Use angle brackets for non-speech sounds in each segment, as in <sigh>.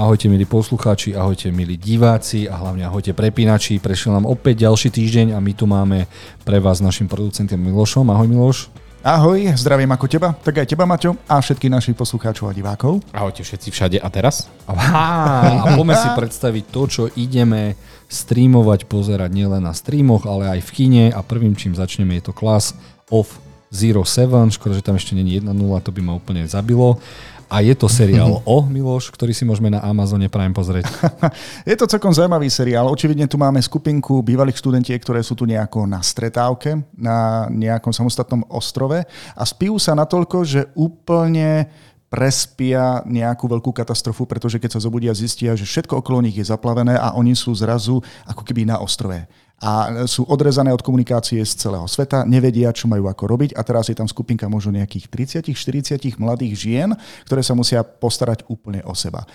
Ahojte milí poslucháči, ahojte milí diváci a hlavne ahojte prepínači. Prešiel nám opäť ďalší týždeň a my tu máme pre vás našim producentom Milošom. Ahoj Miloš. Ahoj, zdravím ako teba, tak aj teba Maťo a všetkých našich poslucháčov a divákov. Ahojte všetci všade a teraz? Aha, a poďme si predstaviť to, čo ideme streamovať, pozerať nielen na streamoch, ale aj v kine a prvým čím začneme je to Class of Zero Seven, škoda, že tam ešte není 1.0, to by ma úplne zabilo. A je to seriál O, Miloš, ktorý si môžeme na Amazone Prime pozrieť. <laughs> je to celkom zaujímavý seriál. Očividne tu máme skupinku bývalých študentiek, ktoré sú tu nejako na stretávke, na nejakom samostatnom ostrove a spijú sa natoľko, že úplne prespia nejakú veľkú katastrofu, pretože keď sa zobudia, zistia, že všetko okolo nich je zaplavené a oni sú zrazu ako keby na ostrove a sú odrezané od komunikácie z celého sveta, nevedia, čo majú ako robiť a teraz je tam skupinka možno nejakých 30-40 mladých žien, ktoré sa musia postarať úplne o seba.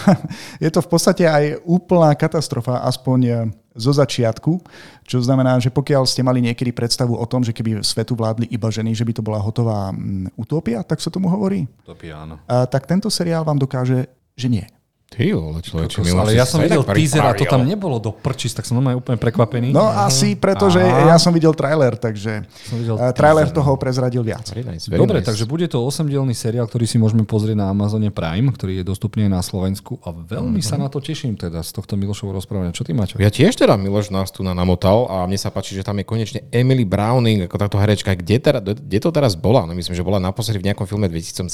<laughs> je to v podstate aj úplná katastrofa, aspoň e, zo začiatku, čo znamená, že pokiaľ ste mali niekedy predstavu o tom, že keby svetu vládli iba ženy, že by to bola hotová utopia, tak sa tomu hovorí. Utopia, áno. A, tak tento seriál vám dokáže, že nie. Ty vole, človeče, ale ja som videl teaser a to tam nebolo do prčis, tak som normálne úplne prekvapený. No uh-huh. asi, pretože Aha. ja som videl trailer, takže som videl uh, trailer teaser, toho prezradil viac. Very nice, very Dobre, nice. takže bude to 8-dielný seriál, ktorý si môžeme pozrieť na Amazone Prime, ktorý je dostupný aj na Slovensku a veľmi uh-huh. sa na to teším teda z tohto Milošovho rozprávania. Čo ty máš? Ja tiež teda Miloš nás tu namotal a mne sa páči, že tam je konečne Emily Browning ako táto herečka. Kde, teda, kde to teraz bola? No myslím, že bola naposledy v nejakom filme 2017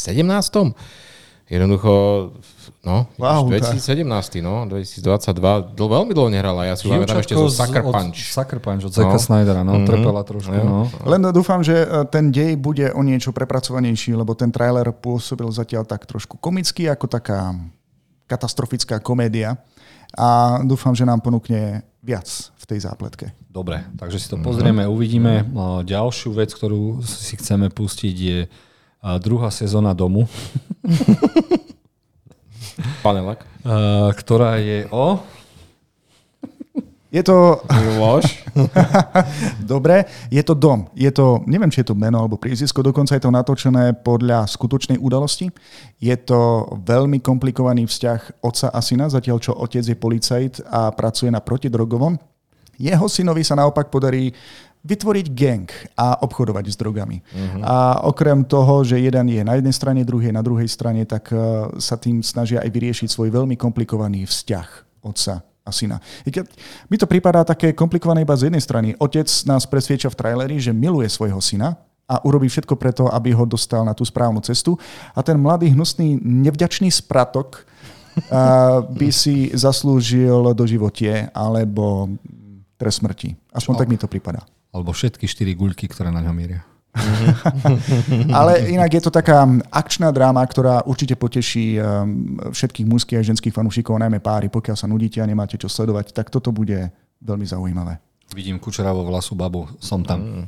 jednoducho, no, wow, 2017, no, 2022, dl- veľmi dlho nehrala. Ja si pamätám ešte zo Sucker Punch. Od Sucker Punch, od Zacka no. Snydera, no, mm-hmm. trpela trošku, no. no. Len dúfam, že e, ten dej bude o niečo prepracovanejší, lebo ten trailer pôsobil zatiaľ tak trošku komický, ako taká katastrofická komédia a dúfam, že nám ponúkne viac v tej zápletke. Dobre, takže si to pozrieme, uvidíme. Ďalšiu vec, ktorú si chceme pustiť je a druhá sezóna domu. <laughs> Panelak. ktorá je o... Je to... <laughs> Dobre, je to dom. Je to, neviem, či je to meno alebo prízisko, dokonca je to natočené podľa skutočnej udalosti. Je to veľmi komplikovaný vzťah otca a syna, zatiaľ čo otec je policajt a pracuje na protidrogovom. Jeho synovi sa naopak podarí vytvoriť gang a obchodovať s drogami. Uh-huh. A okrem toho, že jeden je na jednej strane, druhý je na druhej strane, tak uh, sa tým snažia aj vyriešiť svoj veľmi komplikovaný vzťah otca a syna. I keď mi to prípadá také komplikované iba z jednej strany. Otec nás presvieča v traileri, že miluje svojho syna a urobí všetko preto, aby ho dostal na tú správnu cestu. A ten mladý, hnusný, nevďačný spratok uh, by <laughs> si zaslúžil do životie alebo trest smrti. Aspoň Čo? tak mi to prípada. Alebo všetky štyri guľky, ktoré na ňom mieria. Ale inak je to taká akčná dráma, ktorá určite poteší um, všetkých mužských a ženských fanúšikov, najmä páry. Pokiaľ sa nudíte a nemáte čo sledovať, tak toto bude veľmi zaujímavé. Vidím kučeravo vlasu babu, som tam. Mm.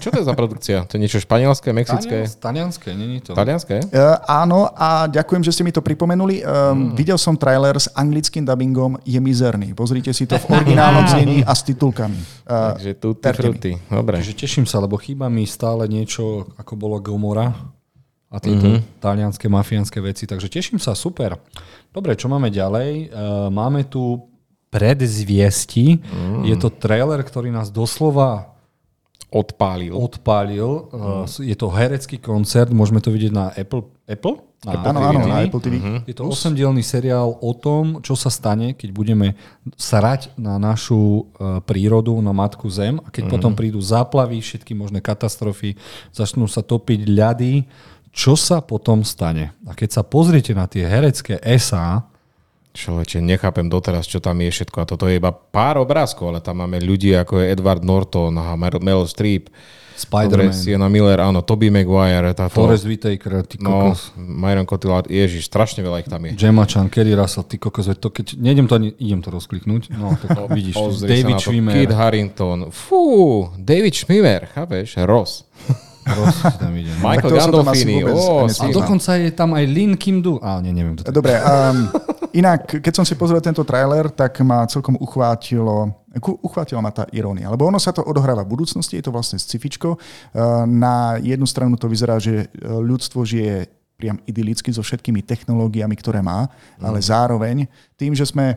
Čo to je za produkcia? To je niečo španielské, mexické? Talianské, není to. Talianské? Uh, áno a ďakujem, že ste mi to pripomenuli. Um, mm. Videl som trailer s anglickým dubbingom, je mizerný. Pozrite si to v originálnom <laughs> znení a s titulkami. Uh, Takže tutti frutti. Dobre. Takže teším sa, lebo chýba mi stále niečo, ako bolo Gomora a tieto mm-hmm. talianské, mafiánske veci. Takže teším sa, super. Dobre, čo máme ďalej? Uh, máme tu predzviesti. Mm. Je to trailer, ktorý nás doslova odpálil. Odpálil. Mm. Je to herecký koncert, môžeme to vidieť na Apple. Apple? Na áno, áno, na Apple TV. Mm-hmm. Je to osemdielný seriál o tom, čo sa stane, keď budeme sarať na našu uh, prírodu, na Matku Zem a keď mm-hmm. potom prídu záplavy, všetky možné katastrofy, začnú sa topiť ľady, čo sa potom stane? A keď sa pozriete na tie herecké esá, Človeče, nechápem doteraz, čo tam je všetko. A toto je iba pár obrázkov, ale tam máme ľudí ako je Edward Norton, a Meryl Streep, Spider-Man. Sienna Miller, áno, Toby Maguire. Táto, Forrest Whitaker, ty no, kokos. Myron Cotillard, ježiš, strašne veľa ich tam je. Gemma Chan, Kerry Russell, ty kokos, to keď, nejdem to ani, idem to rozkliknúť, no, tak to <laughs> vidíš. David Schwimmer. Kid Harrington, fú, David Schwimmer, chápeš, Ross. Tam ide. Michael Gandolfini. Oh, a dokonca je tam aj Lin Kim Du. A nie, neviem. To Dobre, um, inak, keď som si pozrel tento trailer, tak ma celkom uchvátilo, uchvátila ma tá irónia. Lebo ono sa to odohráva v budúcnosti, je to vlastne scifičko. Uh, na jednu stranu to vyzerá, že ľudstvo žije priam idylicky so všetkými technológiami, ktoré má, ale zároveň tým, že sme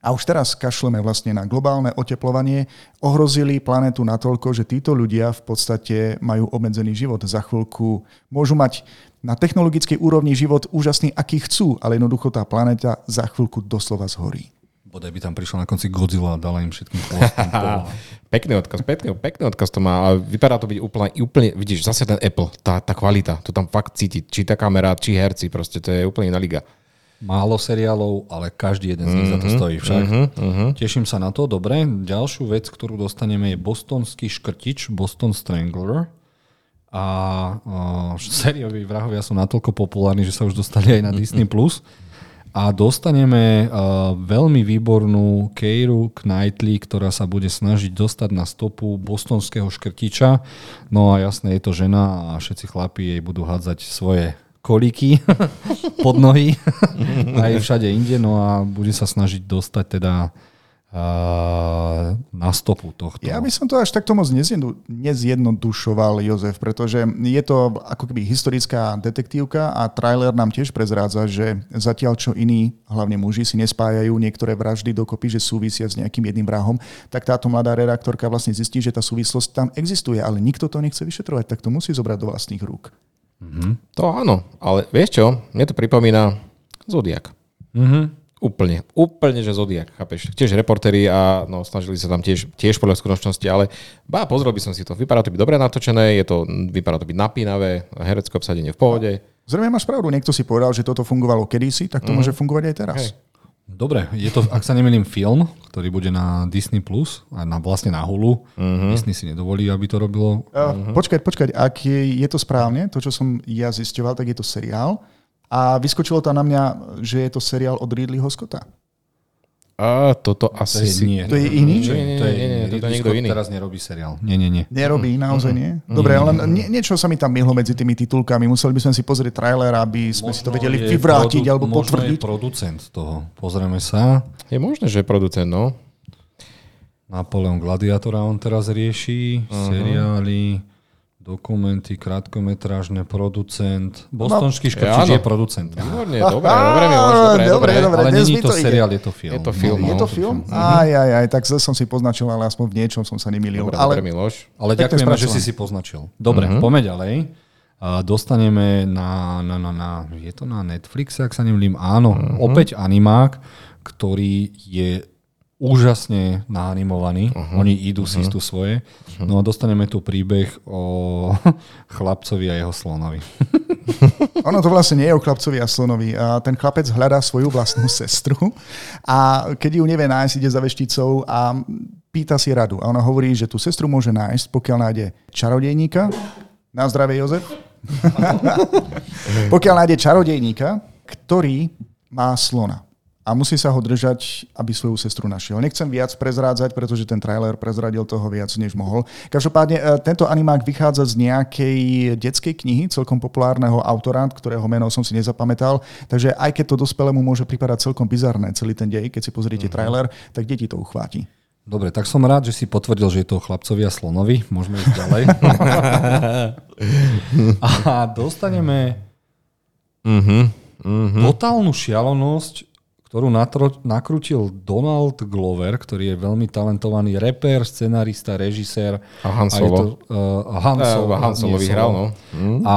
a už teraz kašleme vlastne na globálne oteplovanie, ohrozili planetu natoľko, že títo ľudia v podstate majú obmedzený život. Za chvíľku môžu mať na technologickej úrovni život úžasný, aký chcú, ale jednoducho tá planéta za chvíľku doslova zhorí. Bodaj by tam prišla na konci Godzilla a dala im všetkým <laughs> Pekný odkaz, pekný, pekný odkaz to má. A vypadá to byť úplne, úplne, vidíš, zase ten Apple, tá, tá kvalita, to tam fakt cítiť. Či tá kamera, či herci, proste to je úplne iná liga. Málo seriálov, ale každý jeden z nich mm-hmm, za to stojí však. Mm-hmm. Teším sa na to. Dobre, ďalšiu vec, ktorú dostaneme je bostonský škrtič, Boston Strangler. A uh, sérioví vrahovia sú natoľko populárni, že sa už dostali aj na Disney+. Plus. A dostaneme uh, veľmi výbornú Keiru Knightley, ktorá sa bude snažiť dostať na stopu bostonského škrtiča. No a jasné, je to žena a všetci chlapí jej budú hádzať svoje kolíky <laughs> pod nohy <laughs> aj všade inde, no a bude sa snažiť dostať teda na stopu tohto. Ja by som to až takto moc nezjednodušoval, Jozef, pretože je to ako keby historická detektívka a trailer nám tiež prezrádza, že zatiaľ čo iní, hlavne muži, si nespájajú niektoré vraždy dokopy, že súvisia s nejakým jedným vrahom, tak táto mladá redaktorka vlastne zistí, že tá súvislosť tam existuje, ale nikto to nechce vyšetrovať, tak to musí zobrať do vlastných rúk. Mm-hmm. To áno, ale vieš čo, mne to pripomína Zodiak. Mm-hmm. Úplne, úplne, že Zodiak, chápeš? Tiež reportéri a no, snažili sa tam tiež, tiež podľa skutočnosti, ale bá, pozrel by som si to. Vypadá to byť dobre natočené, je to, vypadá to byť napínavé, herecké obsadenie v pohode. Zrejme máš pravdu, niekto si povedal, že toto fungovalo kedysi, tak to mm. môže fungovať aj teraz. Hej. Dobre, je to, ak sa nemýlim, film, ktorý bude na Disney+, Plus, a na, vlastne na Hulu. Uh-huh. Disney si nedovolí, aby to robilo. Uh, počkať, počkať, ak je, je to správne, to, čo som ja zisťoval, tak je to seriál. A vyskočilo tam na mňa, že je to seriál od Ridleyho Scotta. A toto asi... To je, nie, to je iný? Nie, nie, nie, to je, nie, nie, to je niekto iný. teraz nerobí seriál. Nie, nie, nie. Nerobí, naozaj nie? Dobre, ale nie, niečo sa mi tam myhlo medzi tými titulkami. Museli by sme si pozrieť trailer, aby sme možno si to vedeli vyvrátiť produ- alebo potvrdiť. Možno je producent toho. Pozrieme sa. Je možné, že je producent, no. Napoleon Gladiatora on teraz rieši, uh-huh. seriály dokumenty, krátkometrážne, producent. Bostonský no, škrtič je producent. Výborne, <laughs> dobre, dobre, mi dobre, dobre, dobre. Ale není to, to seriál, je to film. Je to film, no, Je to film? Mhm. Aj, aj, aj, tak som si poznačil, ale aspoň v niečom som sa nemýlil. Dobre, ale, dobre, Miloš. Ale ďakujeme, že si si poznačil. Dobre, uh-huh. poďme ďalej. A dostaneme na, na, na, na, je to na Netflixe, ak sa nemýlim, áno, uh-huh. opäť animák, ktorý je úžasne naanimovaní. Uh-huh. Oni idú uh-huh. si tu svoje. Uh-huh. No a dostaneme tu príbeh o <laughs> chlapcovi a jeho slonovi. <laughs> ono to vlastne nie je o chlapcovi a slonovi. A ten chlapec hľadá svoju vlastnú <laughs> sestru a keď ju nevie nájsť, ide za vešticou a pýta si radu. A ona hovorí, že tú sestru môže nájsť, pokiaľ nájde čarodejníka. Na zdravie, Jozef. pokiaľ nájde čarodejníka, ktorý má slona a musí sa ho držať, aby svoju sestru našiel. Nechcem viac prezrádzať, pretože ten trailer prezradil toho viac, než mohol. Každopádne e, tento animák vychádza z nejakej detskej knihy, celkom populárneho autora, ktorého meno som si nezapamätal, takže aj keď to dospelému môže pripadať celkom bizarné celý ten dej, keď si pozriete mm-hmm. trailer, tak deti to uchváti. Dobre, tak som rád, že si potvrdil, že je to chlapcovi a slonovi. Môžeme ísť ďalej. <laughs> a dostaneme mm-hmm. Mm-hmm. totálnu šialenosť ktorú natro, nakrútil Donald Glover, ktorý je veľmi talentovaný reper, scenarista, režisér. A Han Solo. A, to, uh, Han Solo, uh, Han Solo vyhral, no. Mm. A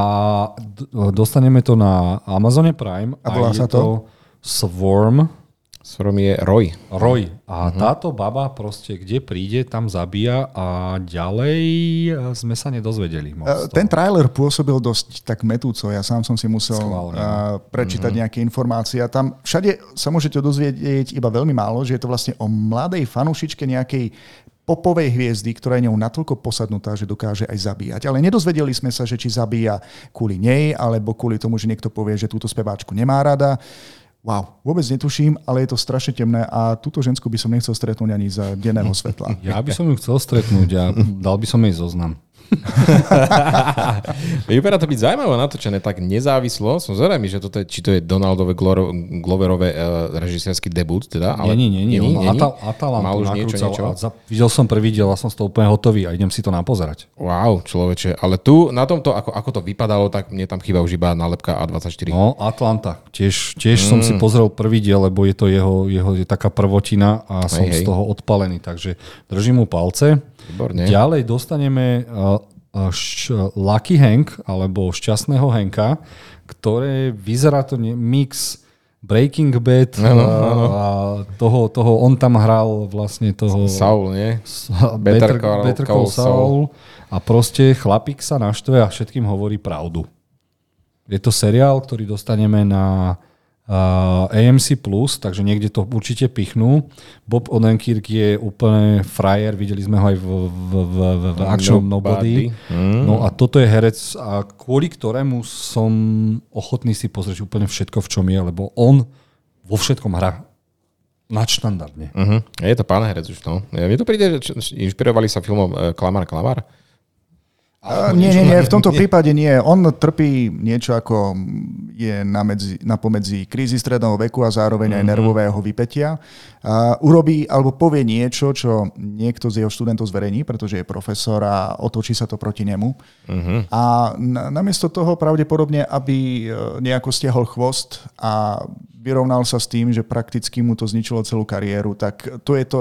d- dostaneme to na Amazone Prime. A, a je sa to? to Swarm Srom je Roy. Roy. A uh-huh. táto baba proste, kde príde, tam zabíja a ďalej sme sa nedozvedeli. Moc Ten trailer pôsobil dosť tak metúco. Ja sám som si musel Schválne. uh, prečítať uh-huh. nejaké informácie. A tam všade sa môžete dozvedieť iba veľmi málo, že je to vlastne o mladej fanušičke nejakej popovej hviezdy, ktorá je ňou natoľko posadnutá, že dokáže aj zabíjať. Ale nedozvedeli sme sa, že či zabíja kvôli nej, alebo kvôli tomu, že niekto povie, že túto speváčku nemá rada. Wow, vôbec netuším, ale je to strašne temné a túto žensku by som nechcel stretnúť ani za denného svetla. <laughs> Ja by som ju chcel stretnúť a dal by som jej zoznam. <laughs> Vyberá to byť zaujímavé natočené tak nezávislo. Som zvedavý, že toto je, či to je Donaldové Gloverové uh, režisérský debut. Teda, ale... Nie, nie, nie. nie, nie. Atal, Atalantu Mal už niečo, niečo? A za, videl som prvý diel a som z toho úplne hotový a idem si to napozerať. Wow, človeče. Ale tu na tomto, ako, ako to vypadalo, tak mne tam chýba už iba nálepka A24. No, Atlanta. Tiež, tiež mm. som si pozrel prvý diel, lebo je to jeho, jeho je taká prvotina a som hej, hej. z toho odpalený. Takže držím mu palce. Výborne. Ďalej dostaneme uh, š- Lucky Hank, alebo Šťastného Henka, ktoré vyzerá to nie, mix Breaking Bad ano, ano. a toho, toho, on tam hral vlastne toho... Saul, nie? Better, Better, Call, Better Call Saul. Saul. A proste chlapík sa naštve a všetkým hovorí pravdu. Je to seriál, ktorý dostaneme na uh, AMC+, takže niekde to určite pichnú. Bob Odenkirk je úplne frajer, videli sme ho aj v, v, v, v Action Nobody. Nobody. Mm. No a toto je herec, a kvôli ktorému som ochotný si pozrieť úplne všetko, v čom je, lebo on vo všetkom hrá nadštandardne. Uh-huh. Je to pán herec už, no. Mne to príde, že inšpirovali sa filmom uh, Klamar Klamar. Uh, nie, nie, nie, v tomto nie. prípade nie. On trpí niečo ako je na, medzi, na pomedzi krízy stredného veku a zároveň mm-hmm. aj mhm. nervového vypetia. Uh, urobí alebo povie niečo, čo niekto z jeho študentov zverejní, pretože je profesor a otočí sa to proti nemu. Mm-hmm. A na, namiesto toho pravdepodobne, aby e, nejako stiahol chvost a vyrovnal sa s tým, že prakticky mu to zničilo celú kariéru, tak to je to,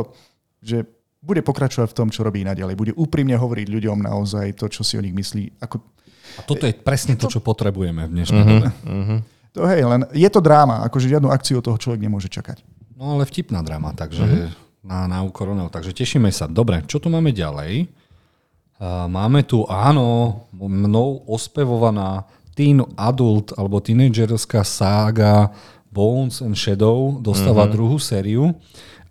že bude pokračovať v tom, čo robí naďalej. Bude úprimne hovoriť ľuďom naozaj to, čo si o nich myslí. Ako... A toto je presne to, čo potrebujeme v dnešnej uh-huh, dobe. Uh-huh. To hej, len je to dráma, akože žiadnu akciu toho človek nemôže čakať. No ale vtipná dráma, takže uh-huh. na, na úkoronel. Takže tešíme sa. Dobre, čo tu máme ďalej? Uh, máme tu, áno, mnou ospevovaná teen adult alebo teenagerská sága Bones and Shadow dostáva uh-huh. druhú sériu.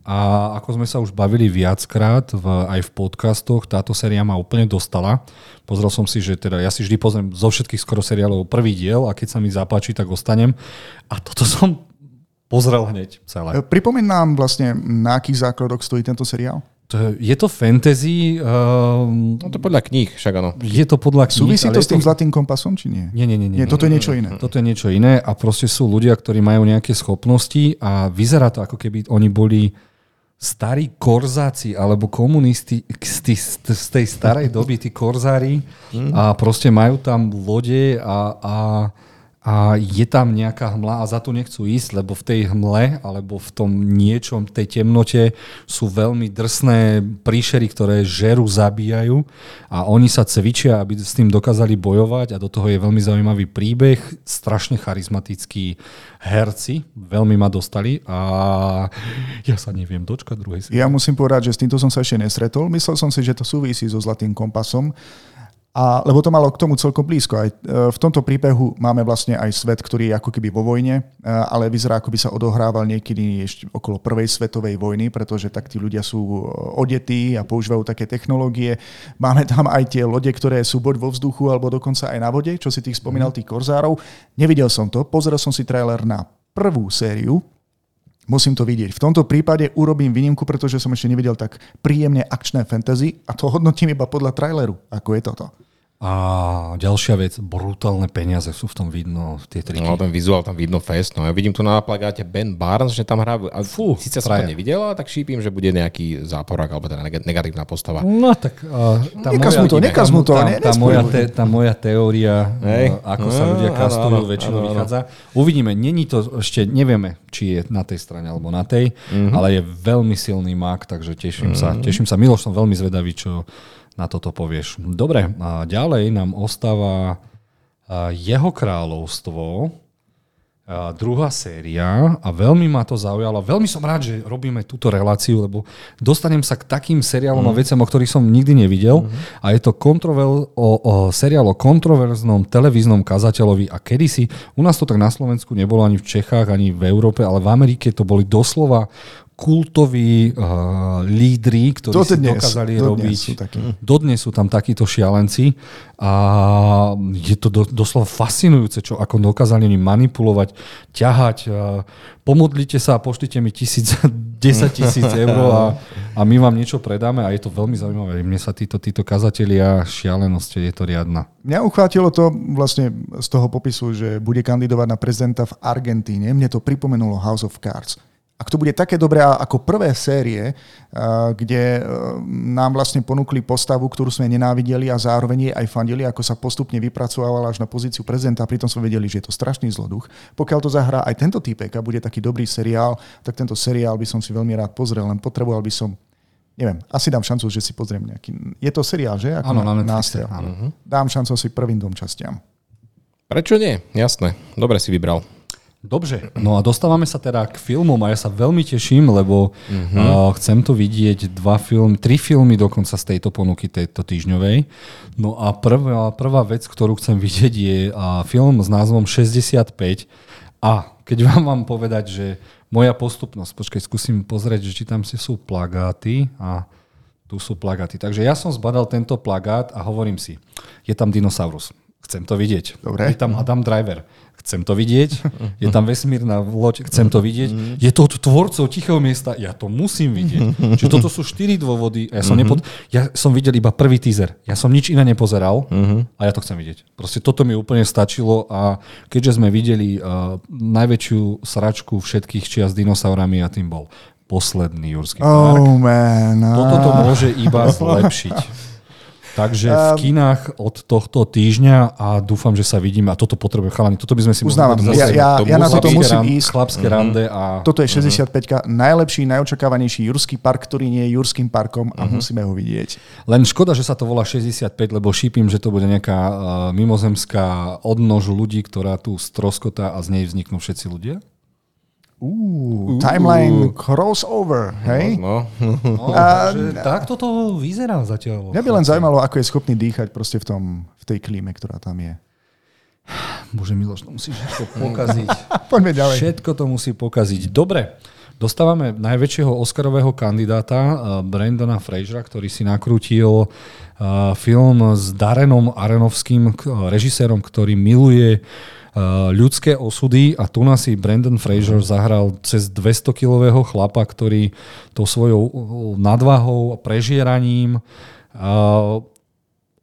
A ako sme sa už bavili viackrát v, aj v podcastoch, táto séria ma úplne dostala. Pozrel som si, že teda ja si vždy pozriem zo všetkých skoro seriálov prvý diel a keď sa mi zapáči, tak ostanem. A toto som pozrel hneď celé. Pripomínam vlastne, na akých základoch stojí tento seriál? Je to fantasy. Um, no to podľa kníh, však áno. Je to podľa kníh. Súvisí to s tým to... zlatým kompasom, či nie? Nie, nie, nie. nie, nie toto je niečo iné. Toto je niečo iné a proste sú ľudia, ktorí majú nejaké schopnosti a vyzerá to, ako keby oni boli starí korzáci alebo komunisti z, z tej starej doby, tí korzári mm. a proste majú tam lode a, a a je tam nejaká hmla a za to nechcú ísť, lebo v tej hmle alebo v tom niečom, tej temnote sú veľmi drsné príšery, ktoré žeru, zabíjajú a oni sa cvičia, aby s tým dokázali bojovať a do toho je veľmi zaujímavý príbeh, strašne charizmatickí herci, veľmi ma dostali a ja sa neviem dočkať druhej. Ja musím povedať, že s týmto som sa ešte nesretol. Myslel som si, že to súvisí so Zlatým kompasom, a, lebo to malo k tomu celkom blízko. Aj e, v tomto príbehu máme vlastne aj svet, ktorý je ako keby vo vojne, e, ale vyzerá, ako by sa odohrával niekedy ešte okolo prvej svetovej vojny, pretože tak tí ľudia sú e, odetí a používajú také technológie. Máme tam aj tie lode, ktoré sú buď vo vzduchu, alebo dokonca aj na vode, čo si tých spomínal, tých korzárov. Nevidel som to, pozrel som si trailer na prvú sériu, Musím to vidieť. V tomto prípade urobím výnimku, pretože som ešte nevidel tak príjemne akčné fantasy a to hodnotím iba podľa traileru, ako je toto. A ďalšia vec, brutálne peniaze sú v tom vidno, tie triky. No, ten vizuál tam vidno fest. No, ja vidím tu na plagáte Ben Barnes, že tam hrá... A fú, síce som to nevidel, tak šípim, že bude nejaký záporak, alebo teda negatívna postava. No tak... Uh, tá nekaz mu to, nekaz mu to. Tá, ne, tá, moja te, tá moja teória, hey. uh, ako no, sa ľudia kastujú, no, no, väčšinou no, vychádza. Uvidíme, není to, ešte nevieme, či je na tej strane alebo na tej, mm-hmm. ale je veľmi silný mak, takže teším mm-hmm. sa. Teším sa. Miloš, som veľmi zvedavý, čo na toto povieš. Dobre, a ďalej nám ostáva jeho kráľovstvo, a druhá séria a veľmi ma to zaujalo. Veľmi som rád, že robíme túto reláciu, lebo dostanem sa k takým seriálom mm. a veciam, o ktorých som nikdy nevidel. Mm. A je to kontrovel, o, o, seriál o kontroverznom televíznom kazateľovi a kedysi, u nás to tak na Slovensku nebolo ani v Čechách, ani v Európe, ale v Amerike to boli doslova kultoví uh, lídry, ktorí To si dokázali dodnes robiť. sú takí. Dodnes sú tam takíto šialenci a je to do, doslova fascinujúce, čo ako dokázali oni manipulovať, ťahať. Uh, pomodlite sa a pošlite mi tisíc, <laughs> 10 tisíc <laughs> eur a, a my vám niečo predáme a je to veľmi zaujímavé. Mne sa títo, títo kazatelia šialenosti, je to riadna. Mňa uchvátilo to vlastne z toho popisu, že bude kandidovať na prezidenta v Argentíne. Mne to pripomenulo House of Cards. Ak to bude také dobré ako prvé série, kde nám vlastne ponúkli postavu, ktorú sme nenávideli a zároveň jej aj fandili, ako sa postupne vypracovala až na pozíciu prezidenta a pritom sme vedeli, že je to strašný zloduch. Pokiaľ to zahrá aj tento typek a bude taký dobrý seriál, tak tento seriál by som si veľmi rád pozrel, len potreboval by som neviem, asi dám šancu, že si pozriem nejaký... Je to seriál, že? Ako áno, na Netflixe, áno. Dám šancu si prvým dvom častiam. Prečo nie? Jasné. Dobre si vybral. Dobre, no a dostávame sa teda k filmom a ja sa veľmi teším, lebo mm-hmm. uh, chcem tu vidieť dva filmy, tri filmy dokonca z tejto ponuky tejto týždňovej. No a prvá, prvá vec, ktorú chcem vidieť je uh, film s názvom 65 a keď vám mám povedať, že moja postupnosť, počkaj, skúsim pozrieť, že či tam si sú plagáty a tu sú plagáty. Takže ja som zbadal tento plagát a hovorím si, je tam dinosaurus. Chcem to vidieť. Dobre. Je tam Adam Driver. Chcem to vidieť. Je tam vesmírna loď. Chcem to vidieť. Je to od tvorcov Tichého miesta. Ja to musím vidieť. Čiže toto sú štyri dôvody. Ja som, nepod... ja som videl iba prvý teaser. Ja som nič iné nepozeral a ja to chcem vidieť. Proste toto mi úplne stačilo a keďže sme videli uh, najväčšiu sračku všetkých čia s dinosaurami a tým bol posledný Jurský park. Oh man. Toto to <laughs> môže iba zlepšiť. Takže v kinách od tohto týždňa a dúfam, že sa vidíme a toto potrebujem chalani. Toto by sme si Uznávam, mohli ja, ja, ja na toto musím ísť. Chlapské rande a... Toto je 65 najlepší, najočakávanejší Jurský park, ktorý nie je Jurským parkom a musíme ho vidieť. Len škoda, že sa to volá 65, lebo šípim, že to bude nejaká uh, mimozemská odnož ľudí, ktorá tu stroskotá a z nej vzniknú všetci ľudia. Uh, timeline crossover, hej? No. No, takže tak toto vyzerá zatiaľ. Mňa by len zaujímalo, ako je schopný dýchať proste v, tom, v tej klíme, ktorá tam je. Bože Miloš, to musí všetko <laughs> pokaziť. Poďme ďalej. Všetko to musí pokaziť. Dobre, dostávame najväčšieho Oscarového kandidáta, eh, Brandona Frasera, ktorý si nakrútil eh, film s Darenom Aronovským, k- režisérom, ktorý miluje ľudské osudy a tu nás si Brandon Fraser zahral cez 200-kilového chlapa, ktorý tou svojou uh, nadvahou a prežieraním uh,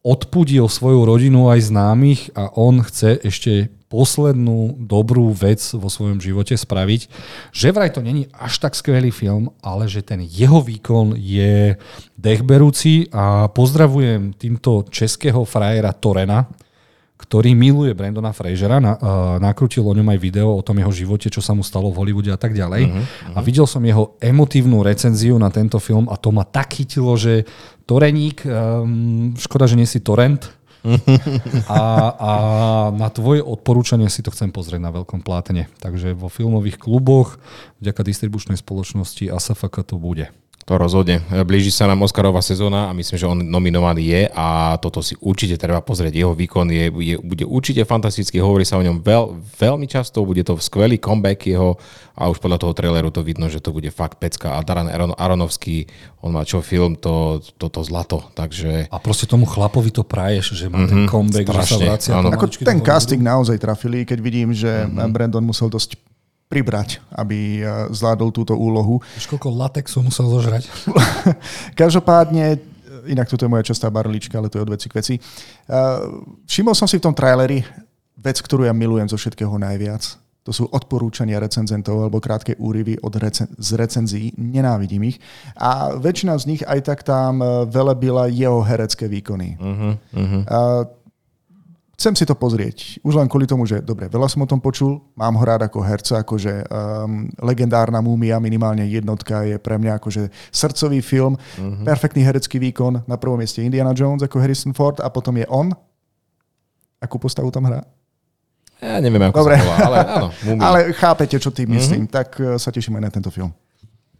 odpudil svoju rodinu aj známych a on chce ešte poslednú dobrú vec vo svojom živote spraviť. Že vraj to není až tak skvelý film, ale že ten jeho výkon je dechberúci a pozdravujem týmto českého frajera Torena, ktorý miluje Brandona Frasera, na, uh, nakrútil o ňom aj video o tom jeho živote, čo sa mu stalo v Hollywoode a tak ďalej. Uh-huh, A videl som jeho emotívnu recenziu na tento film a to ma tak chytilo, že Toreník, um, škoda, že nie si Torrent, <laughs> a, a na tvoje odporúčanie si to chcem pozrieť na veľkom plátne. Takže vo filmových kluboch, vďaka distribučnej spoločnosti ASFK to bude. To rozhodne. Blíži sa nám Oscarová sezóna a myslím, že on nominovaný je a toto si určite treba pozrieť. Jeho výkon je, je, bude určite fantastický, hovorí sa o ňom veľ, veľmi často, bude to skvelý comeback jeho a už podľa toho traileru to vidno, že to bude fakt pecka. A Daran Aron, Aronovský, on má čo film, to, to, to zlato. Takže A proste tomu chlapovi to praješ, že má ten comeback, že sa strašne, vracia. Ako ten casting naozaj trafili, keď vidím, že Brandon musel dosť pribrať, aby eh, zvládol túto úlohu. Vieš, koľko latexu musel zožrať? <laughs> Každopádne, inak toto je moja častá barlička, ale to je od veci k veci. Uh, všimol som si v tom traileri vec, ktorú ja milujem zo všetkého najviac. To sú odporúčania recenzentov alebo krátke úryvy od recen- z recenzií. Nenávidím ich. A väčšina z nich aj tak tam eh, velebila jeho herecké výkony. uh-huh, uh-huh. Uh, chcem si to pozrieť. Už len kvôli tomu, že dobre, veľa som o tom počul, mám ho rád ako herca, akože um, legendárna múmia, minimálne jednotka je pre mňa akože srdcový film, uh-huh. perfektný herecký výkon, na prvom mieste Indiana Jones ako Harrison Ford a potom je on. Akú postavu tam hrá? Ja neviem, ako Dobre. sa volá, ale áno, <laughs> Mumii. Ale chápete, čo tým myslím, tak uh, sa teším aj na tento film.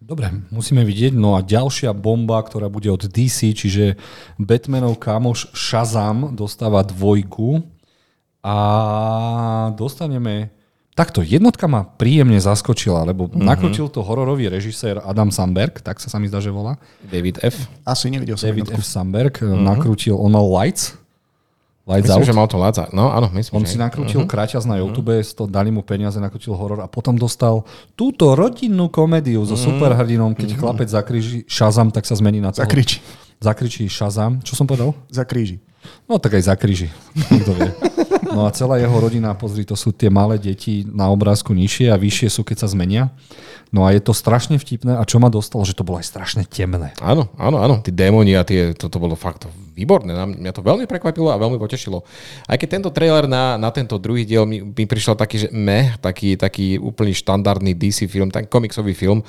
Dobre, musíme vidieť. No a ďalšia bomba, ktorá bude od DC, čiže Batmanov kamoš Shazam dostáva dvojku a dostaneme takto, jednotka ma príjemne zaskočila, lebo mm-hmm. nakrútil to hororový režisér Adam Samberg, tak sa sa mi zdá, že volá. David F. Asi nevidel som David jednotku. F. Samberg mm-hmm. nakrútil ono Lights. Lights Myslím, Out. že mal to Láca. No áno, myslím, On že... si nakrútil uh-huh. kraťaz na YouTube, uh-huh. to dali mu peniaze, nakrútil horor a potom dostal túto rodinnú komédiu so superhrdinom, keď uh-huh. chlapec zakriží Shazam, tak sa zmení na toho. Zakričí. Zakričí Shazam. Čo som povedal? Zakríži. No tak aj zakriží. Kto vie. <laughs> No a celá jeho rodina, pozri, to sú tie malé deti na obrázku nižšie a vyššie sú, keď sa zmenia. No a je to strašne vtipné a čo ma dostalo, že to bolo aj strašne temné. Áno, áno, áno. Tí démoni a tie, to, to bolo fakt výborné. Mňa to veľmi prekvapilo a veľmi potešilo. Aj keď tento trailer na, na tento druhý diel mi, mi prišiel taký, že meh, taký, taký úplný štandardný DC film, ten komiksový film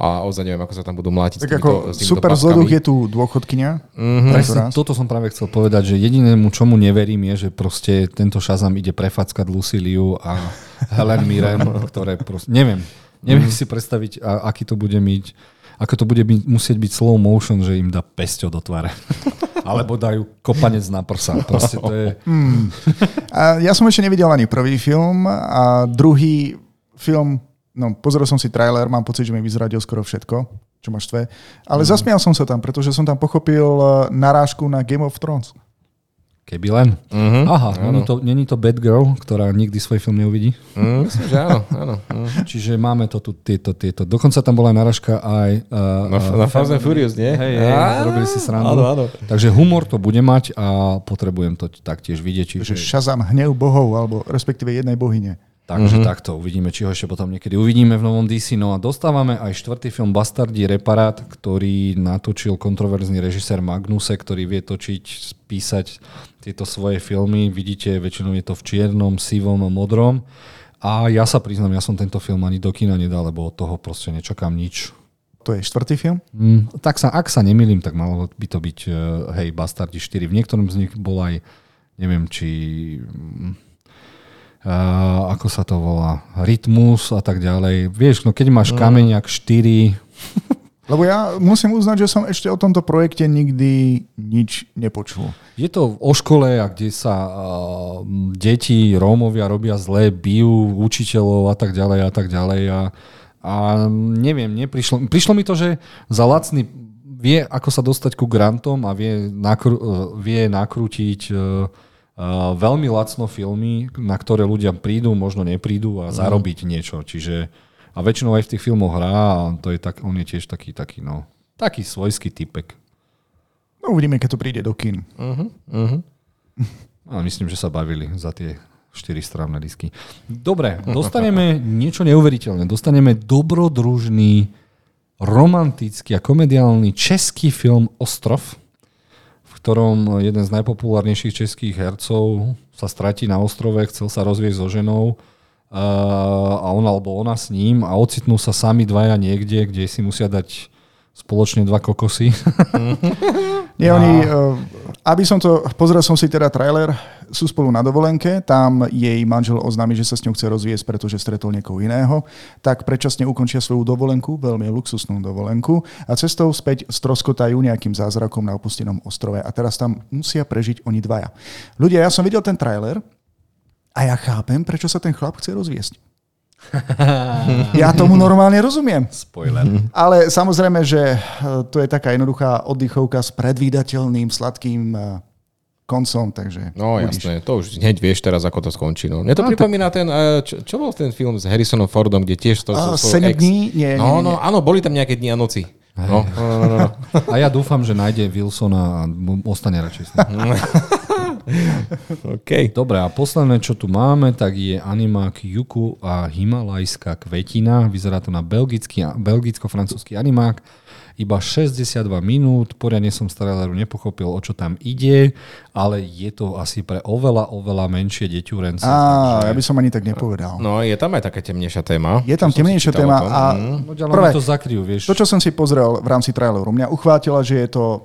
a ozaj neviem, ako sa tam budú mlátiť. Tak ako super zloduch je tu dôchodkynia. Mm-hmm. Presne, toto som práve chcel povedať, že jedinému, čomu neverím, je, že proste tento Shazam ide prefackať Luciliu a <laughs> Helen Mirren, ktoré proste, neviem, neviem si predstaviť, a, aký to bude mať, ako to bude byť, musieť byť slow motion, že im dá pesťo do tváre. <laughs> Alebo dajú kopanec na prsa. Proste to je... Hmm. A ja som ešte nevidel ani prvý film a druhý film, no pozrel som si trailer, mám pocit, že mi vyzradil skoro všetko, čo ma štve. Ale mm. zasmial som sa tam, pretože som tam pochopil eh, narážku na Game of Thrones. Keby len. Uh-huh. Aha, není to, není to Bad Girl, ktorá nikdy svoj film neuvidí. Mm, myslím, že áno. áno. Mm. <laughs> Čiže máme to tu, tieto, tieto. Dokonca tam bola narážka aj... Uh, Na, na Fast and Furious, nie? Hej, hej, Á, robili si srandu. Áno, áno. Takže humor to bude mať a potrebujem to taktiež vidieť. Že Čiže, Shazam hnev bohov, alebo respektíve jednej bohyne. Takže mm-hmm. takto uvidíme, či ho ešte potom niekedy uvidíme v novom DC. No a dostávame aj štvrtý film Bastardi Reparát, ktorý natočil kontroverzný režisér Magnuse, ktorý vie točiť, písať tieto svoje filmy. Vidíte, väčšinou je to v čiernom, sivom modrom. A ja sa priznám, ja som tento film ani do kina nedal, lebo od toho proste nečakám nič. To je štvrtý film? Mm, tak sa, ak sa nemýlim, tak malo by to byť, uh, hej, Bastardi 4. V niektorom z nich bol aj, neviem, či... Ako sa to volá? Rytmus a tak ďalej. Vieš, no keď máš kameňak 4... <laughs> Lebo ja musím uznať, že som ešte o tomto projekte nikdy nič nepočul. Je to o škole, kde sa uh, deti, Rómovia robia zle, bijú učiteľov a tak ďalej a tak ďalej. A, a neviem, neprišlo, prišlo mi to, že za lacný vie, ako sa dostať ku grantom a vie, nakrú, uh, vie nakrútiť uh, veľmi lacno filmy, na ktoré ľudia prídu, možno neprídu a zarobiť niečo. Čiže a väčšinou aj v tých filmoch hrá a to je tak, on je tiež taký, taký, no, taký svojský typek. No uvidíme, keď to príde do kín. Uh-huh, uh-huh. A myslím, že sa bavili za tie 4 strávne disky. Dobre, dostaneme <laughs> niečo neuveriteľné. Dostaneme dobrodružný, romantický a komediálny český film Ostrov, ktorom jeden z najpopulárnejších českých hercov sa stratí na ostrove, chcel sa rozvieť so ženou a on alebo ona s ním a ocitnú sa sami dvaja niekde, kde si musia dať spoločne dva kokosy. <laughs> Nie, oni, uh, aby som to, pozrel som si teda trailer, sú spolu na dovolenke, tam jej manžel oznámi, že sa s ňou chce rozviesť, pretože stretol niekoho iného, tak predčasne ukončia svoju dovolenku, veľmi luxusnú dovolenku a cestou späť stroskotajú nejakým zázrakom na opustenom ostrove a teraz tam musia prežiť oni dvaja. Ľudia, ja som videl ten trailer a ja chápem, prečo sa ten chlap chce rozviesť. <laughs> Ja tomu normálne rozumiem. Spoiler. Ale samozrejme, že eh, to je taká jednoduchá oddychovka s predvídateľným, sladkým eh, koncom, takže... No jasné, to už hneď vieš teraz, ako to skončí. No. Mne to No, pripomína ten, eh, čo, čo bol ten film s Harrisonom Fordom, kde tiež to... Svojou sedem ex- dní? Nie, No, nie, no, nie. áno, boli tam nejaké dni a noci. No, no, no, no, no. A ja dúfam, že nájde Wilsona a ostane radšej s ním. <laughs> <laughs> OK. Dobre, a posledné, čo tu máme, tak je animák Juku a Himalajská kvetina. Vyzerá to na belgický, belgicko-francúzsky animák. Iba 62 minút, poriadne som z traileru nepochopil, o čo tam ide, ale je to asi pre oveľa, oveľa menšie deťurence. Á, ja by som ani tak nepovedal. No, je tam aj taká temnejšia téma. Je tam temnejšia téma a. No, prvé, to zakryjú, vieš. to, čo som si pozrel v rámci traileru, mňa uchvátila, že je to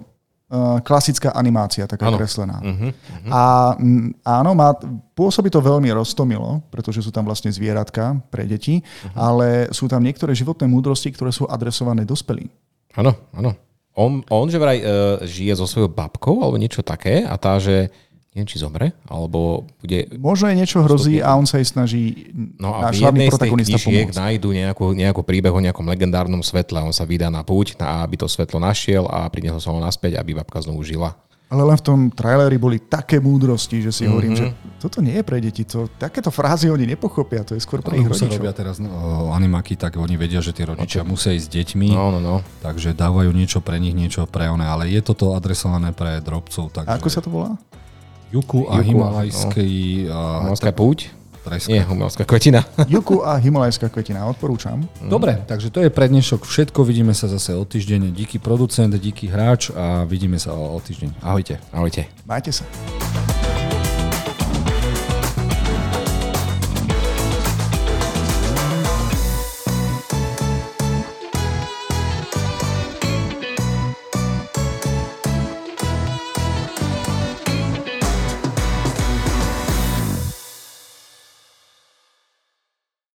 klasická animácia, taká Áno. kreslená. Mhm. A mm, áno, má, pôsobí to veľmi roztomilo, pretože sú tam vlastne zvieratka pre deti, Mhm. ale sú tam niektoré životné múdrosti, ktoré sú adresované dospelým. Áno, áno. On, on že vraj uh, žije so svojou babkou alebo niečo také a tá, že neviem, či zomre, alebo bude... Možno je niečo hrozí a on sa jej snaží No a náš v jednej z tých protagonista knižiek pomôcť. nájdu nejakú, nejakú príbeh o nejakom legendárnom svetle. On sa vydá na púť, na, aby to svetlo našiel a priniesol sa ho naspäť, aby babka znovu žila. Ale len v tom traileri boli také múdrosti, že si Mhm. hovorím, že toto nie je pre deti. To, takéto frázy oni nepochopia, to je skôr pre ich rodičov. robia teraz no, animaky, tak oni vedia, že tí rodičia musia ísť s deťmi, No, no, no. takže dávajú niečo pre nich, niečo pre one, ale je toto adresované pre drobcov. Takže A ako sa to volá? Juku a Juku, himalajský... a Umelská púť? treska. Nie, umelská kvetina. <laughs> Juku a Himalajská kvetina, odporúčam. Dobre, takže to je pre dnešok všetko. Vidíme sa zase o týždeň. Díky producent, díky hráč a vidíme sa o, o týždeň. Ahojte. Ahojte. Majte sa.